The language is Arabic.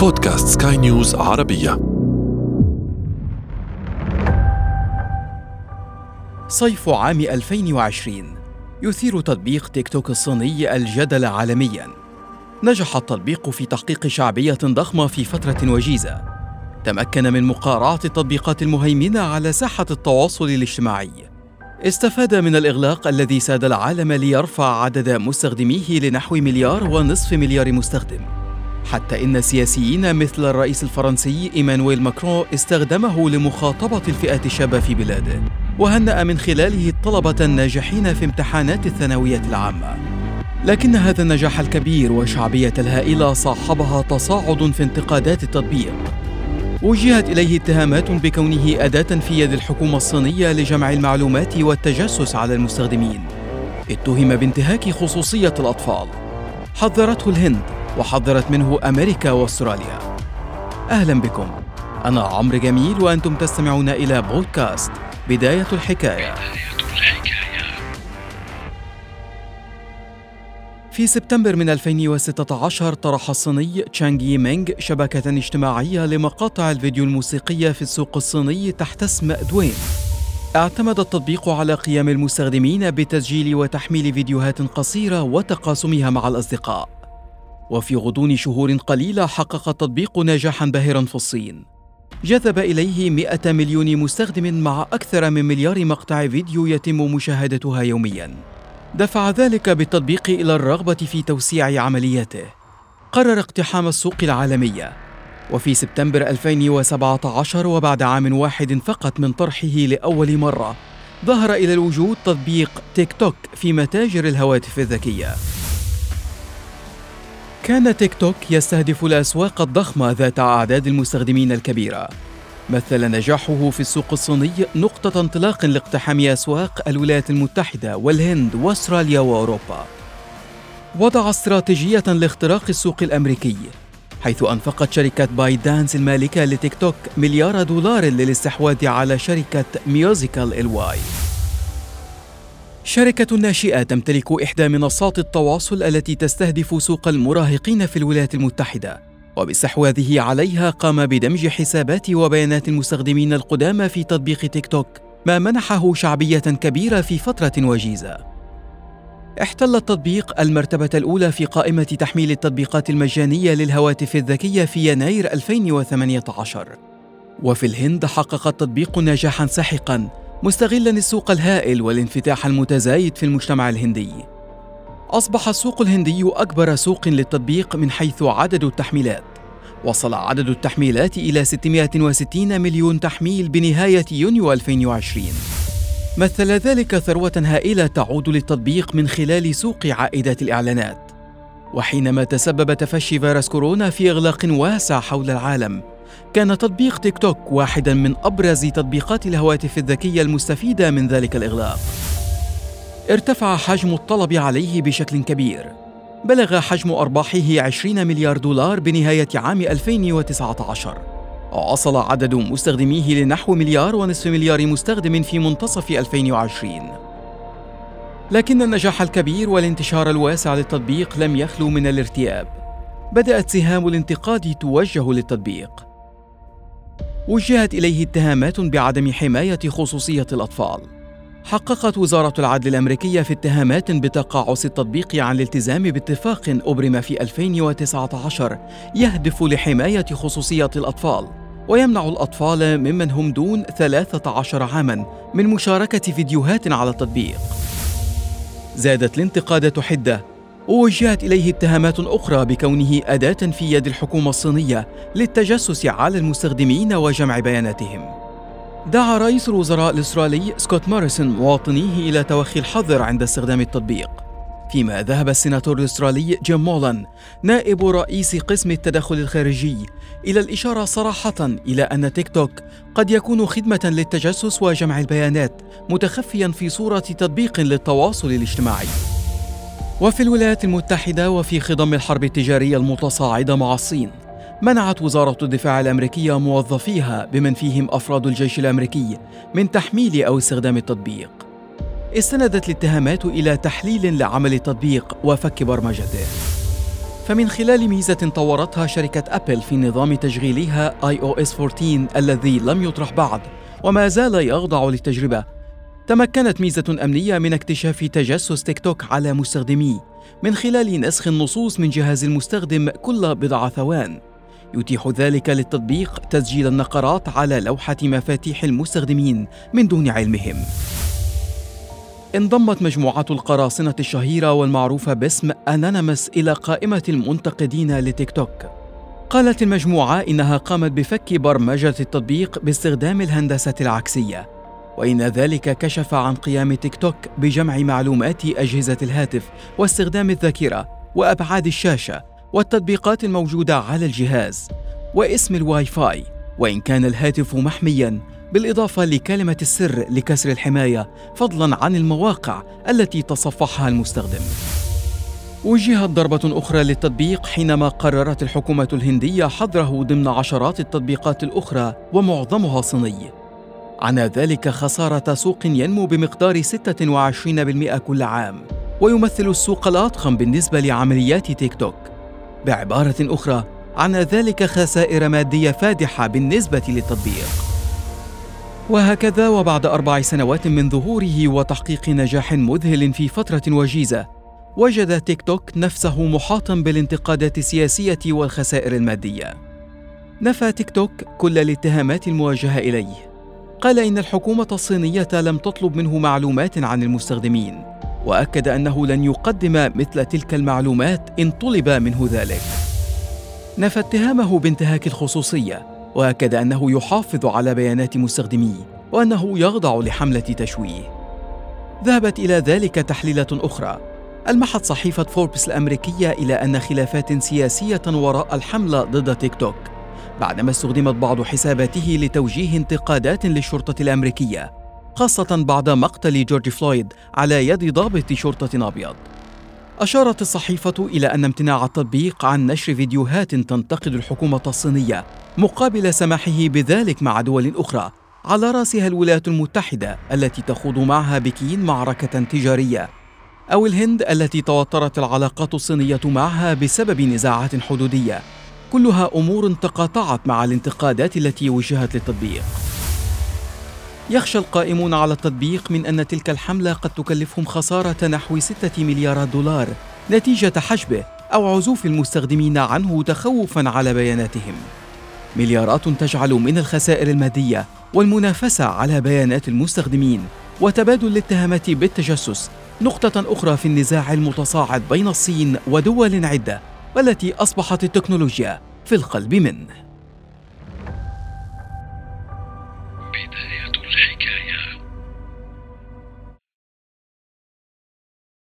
بودكاست سكاي نيوز عربية. صيف عام 2020 يثير تطبيق تيك توك الصيني الجدل عالميا. نجح التطبيق في تحقيق شعبية ضخمة في فترة وجيزة. تمكن من مقارعة التطبيقات المهيمنة على ساحة التواصل الاجتماعي. استفاد من الإغلاق الذي ساد العالم ليرفع عدد مستخدميه لنحو مليار ونصف مليار مستخدم. حتى إن سياسيين مثل الرئيس الفرنسي إيمانويل ماكرون استخدمه لمخاطبة الفئات الشابة في بلاده وهنأ من خلاله الطلبة الناجحين في امتحانات الثانوية العامة. لكن هذا النجاح الكبير والشعبية الهائلة صاحبها تصاعد في انتقادات التطبيق. وجهت إليه اتهامات بكونه أداة في يد الحكومة الصينية لجمع المعلومات والتجسس على المستخدمين. اتهم بانتهاك خصوصية الأطفال. حذرته الهند. وحذرت منه أمريكا وأستراليا. أهلا بكم. أنا عمرو جميل وأنتم تستمعون إلى بودكاست بداية الحكاية. في سبتمبر من 2016 طرح الصيني تشانغ ييمينغ شبكة اجتماعية لمقاطع الفيديو الموسيقية في السوق الصيني تحت اسم دوين. اعتمد التطبيق على قيام المستخدمين بتسجيل وتحميل فيديوهات قصيرة وتقاسمها مع الأصدقاء. وفي غضون شهور قليلة حقق التطبيق نجاحا باهرا في الصين جذب إليه 100 مليون مستخدم مع أكثر من مليار مقطع فيديو يتم مشاهدتها يومياً. دفع ذلك بالتطبيق إلى الرغبة في توسيع عملياته. قرر اقتحام السوق العالمية، وفي سبتمبر 2017 وبعد عام واحد فقط من طرحه لأول مرة، ظهر إلى الوجود تطبيق تيك توك في متاجر الهواتف الذكية. كان تيك توك يستهدف الأسواق الضخمة ذات أعداد المستخدمين الكبيرة مثل نجاحه في السوق الصيني نقطة انطلاق لاقتحام أسواق الولايات المتحدة والهند وأستراليا وأوروبا. وضع استراتيجية لاختراق السوق الأمريكي حيث أنفقت شركة بايت دانس المالكة لتيك توك مليار دولار للاستحواذ على شركة ميوزيكال لي شركة ناشئة تمتلك إحدى منصات التواصل التي تستهدف سوق المراهقين في الولايات المتحدة. وباستحواذه عليها قام بدمج حسابات وبيانات المستخدمين القدامى في تطبيق تيك توك ما منحه شعبية كبيرة في فترة وجيزة. احتل التطبيق المرتبة الأولى في قائمة تحميل التطبيقات المجانية للهواتف الذكية في يناير 2018 وفي الهند حقق التطبيق نجاحا ساحقا مستغلا السوق الهائل والانفتاح المتزايد في المجتمع الهندي. أصبح السوق الهندي أكبر سوق للتطبيق من حيث عدد التحميلات. وصل عدد التحميلات إلى 660 مليون تحميل بنهاية يونيو 2020 مثل ذلك ثروة هائلة تعود للتطبيق من خلال سوق عائدات الإعلانات. وحينما تسبب تفشي فيروس كورونا في إغلاق واسع حول العالم كان تطبيق تيك توك واحدا من أبرز تطبيقات الهواتف الذكية المستفيدة من ذلك الإغلاق. ارتفع حجم الطلب عليه بشكل كبير. بلغ حجم أرباحه 20 مليار دولار بنهاية عام 2019 ووصل عدد مستخدميه لنحو مليار ونصف مليار مستخدم في منتصف 2020 لكن النجاح الكبير والانتشار الواسع للتطبيق لم يخلو من الارتياب. بدأت سهام الانتقاد توجه للتطبيق. وجهت إليه اتهامات بعدم حماية خصوصية الأطفال حققت وزارة العدل الأمريكية في اتهامات بتقاعس التطبيق عن الالتزام باتفاق أبرم في 2019 يهدف لحماية خصوصية الأطفال ويمنع الأطفال ممن هم دون 13 عاماً من مشاركة فيديوهات على التطبيق. زادت الانتقادات حدة ووجهت إليه اتهامات أخرى بكونه أداة في يد الحكومة الصينية للتجسس على المستخدمين وجمع بياناتهم. دعا رئيس الوزراء الأسترالي سكوت موريسون مواطنيه إلى توخي الحذر عند استخدام التطبيق. فيما ذهب السيناتور الأسترالي جيم مولان نائب رئيس قسم التدخل الخارجي إلى الإشارة صراحة إلى أن تيك توك قد يكون خدمة للتجسس وجمع البيانات متخفيا في صورة تطبيق للتواصل الاجتماعي. وفي الولايات المتحدة وفي خضم الحرب التجارية المتصاعدة مع الصين منعت وزارة الدفاع الأمريكية موظفيها بمن فيهم أفراد الجيش الأمريكي من تحميل أو استخدام التطبيق. استندت الاتهامات إلى تحليل لعمل التطبيق وفك برمجته. فمن خلال ميزة طورتها شركة أبل في نظام تشغيلها iOS 14 الذي لم يطرح بعد وما زال يخضع للتجربة تمكنت ميزة أمنية من اكتشاف تجسس تيك توك على مستخدميه من خلال نسخ النصوص من جهاز المستخدم كل بضع ثوان. يتيح ذلك للتطبيق تسجيل النقرات على لوحة مفاتيح المستخدمين من دون علمهم. انضمت مجموعة القراصنة الشهيرة والمعروفة باسم أنانيمس إلى قائمة المنتقدين لتيك توك. قالت المجموعة إنها قامت بفك برمجة التطبيق باستخدام الهندسة العكسية. وإن ذلك كشف عن قيام تيك توك بجمع معلومات أجهزة الهاتف واستخدام الذاكرة وأبعاد الشاشة والتطبيقات الموجودة على الجهاز واسم الواي فاي وإن كان الهاتف محمياً بالإضافة لكلمة السر لكسر الحماية فضلاً عن المواقع التي تصفحها المستخدم. وجهت ضربة أخرى للتطبيق حينما قررت الحكومة الهندية حظره ضمن عشرات التطبيقات الأخرى ومعظمها صيني. عنا ذلك خسارة سوق ينمو بمقدار 26% كل عام، ويمثل السوق الأضخم بالنسبة لعمليات تيك توك. بعبارة أخرى، عنا ذلك خسائر مادية فادحة بالنسبة للتطبيق. وهكذا وبعد أربع سنوات من ظهوره وتحقيق نجاح مذهل في فترة وجيزة وجد تيك توك نفسه محاطا بالانتقادات السياسية والخسائر المادية نفى تيك توك كل الاتهامات الموجهة إليه قال إن الحكومة الصينية لم تطلب منه معلومات عن المستخدمين وأكد أنه لن يقدم مثل تلك المعلومات إن طلب منه ذلك. نفى اتهامه بانتهاك الخصوصية وأكد أنه يحافظ على بيانات مستخدميه وأنه يخضع لحملة تشويه. ذهبت إلى ذلك تحليله أخرى. المحت صحيفة فوربس الأمريكية إلى أن خلافات سياسية وراء الحملة ضد تيك توك. بعدما استخدمت بعض حساباته لتوجيه انتقادات للشرطة الأمريكية خاصة بعد مقتل جورج فلويد على يد ضابط شرطة أبيض. أشارت الصحيفة إلى أن امتناع التطبيق عن نشر فيديوهات تنتقد الحكومة الصينية مقابل سماحه بذلك مع دول أخرى على رأسها الولايات المتحدة التي تخوض معها بكين معركة تجارية أو الهند التي توترت العلاقات الصينية معها بسبب نزاعات حدودية. كلها أمور تقاطعت مع الانتقادات التي وجهت للتطبيق. يخشى القائمون على التطبيق من أن تلك الحملة قد تكلفهم خسارة نحو ستة مليارات دولار نتيجة حجبه أو عزوف المستخدمين عنه تخوفا على بياناتهم. مليارات تجعل من الخسائر المادية والمنافسة على بيانات المستخدمين وتبادل الاتهامات بالتجسس نقطة أخرى في النزاع المتصاعد بين الصين ودول عدة. والتي أصبحت التكنولوجيا في القلب منه.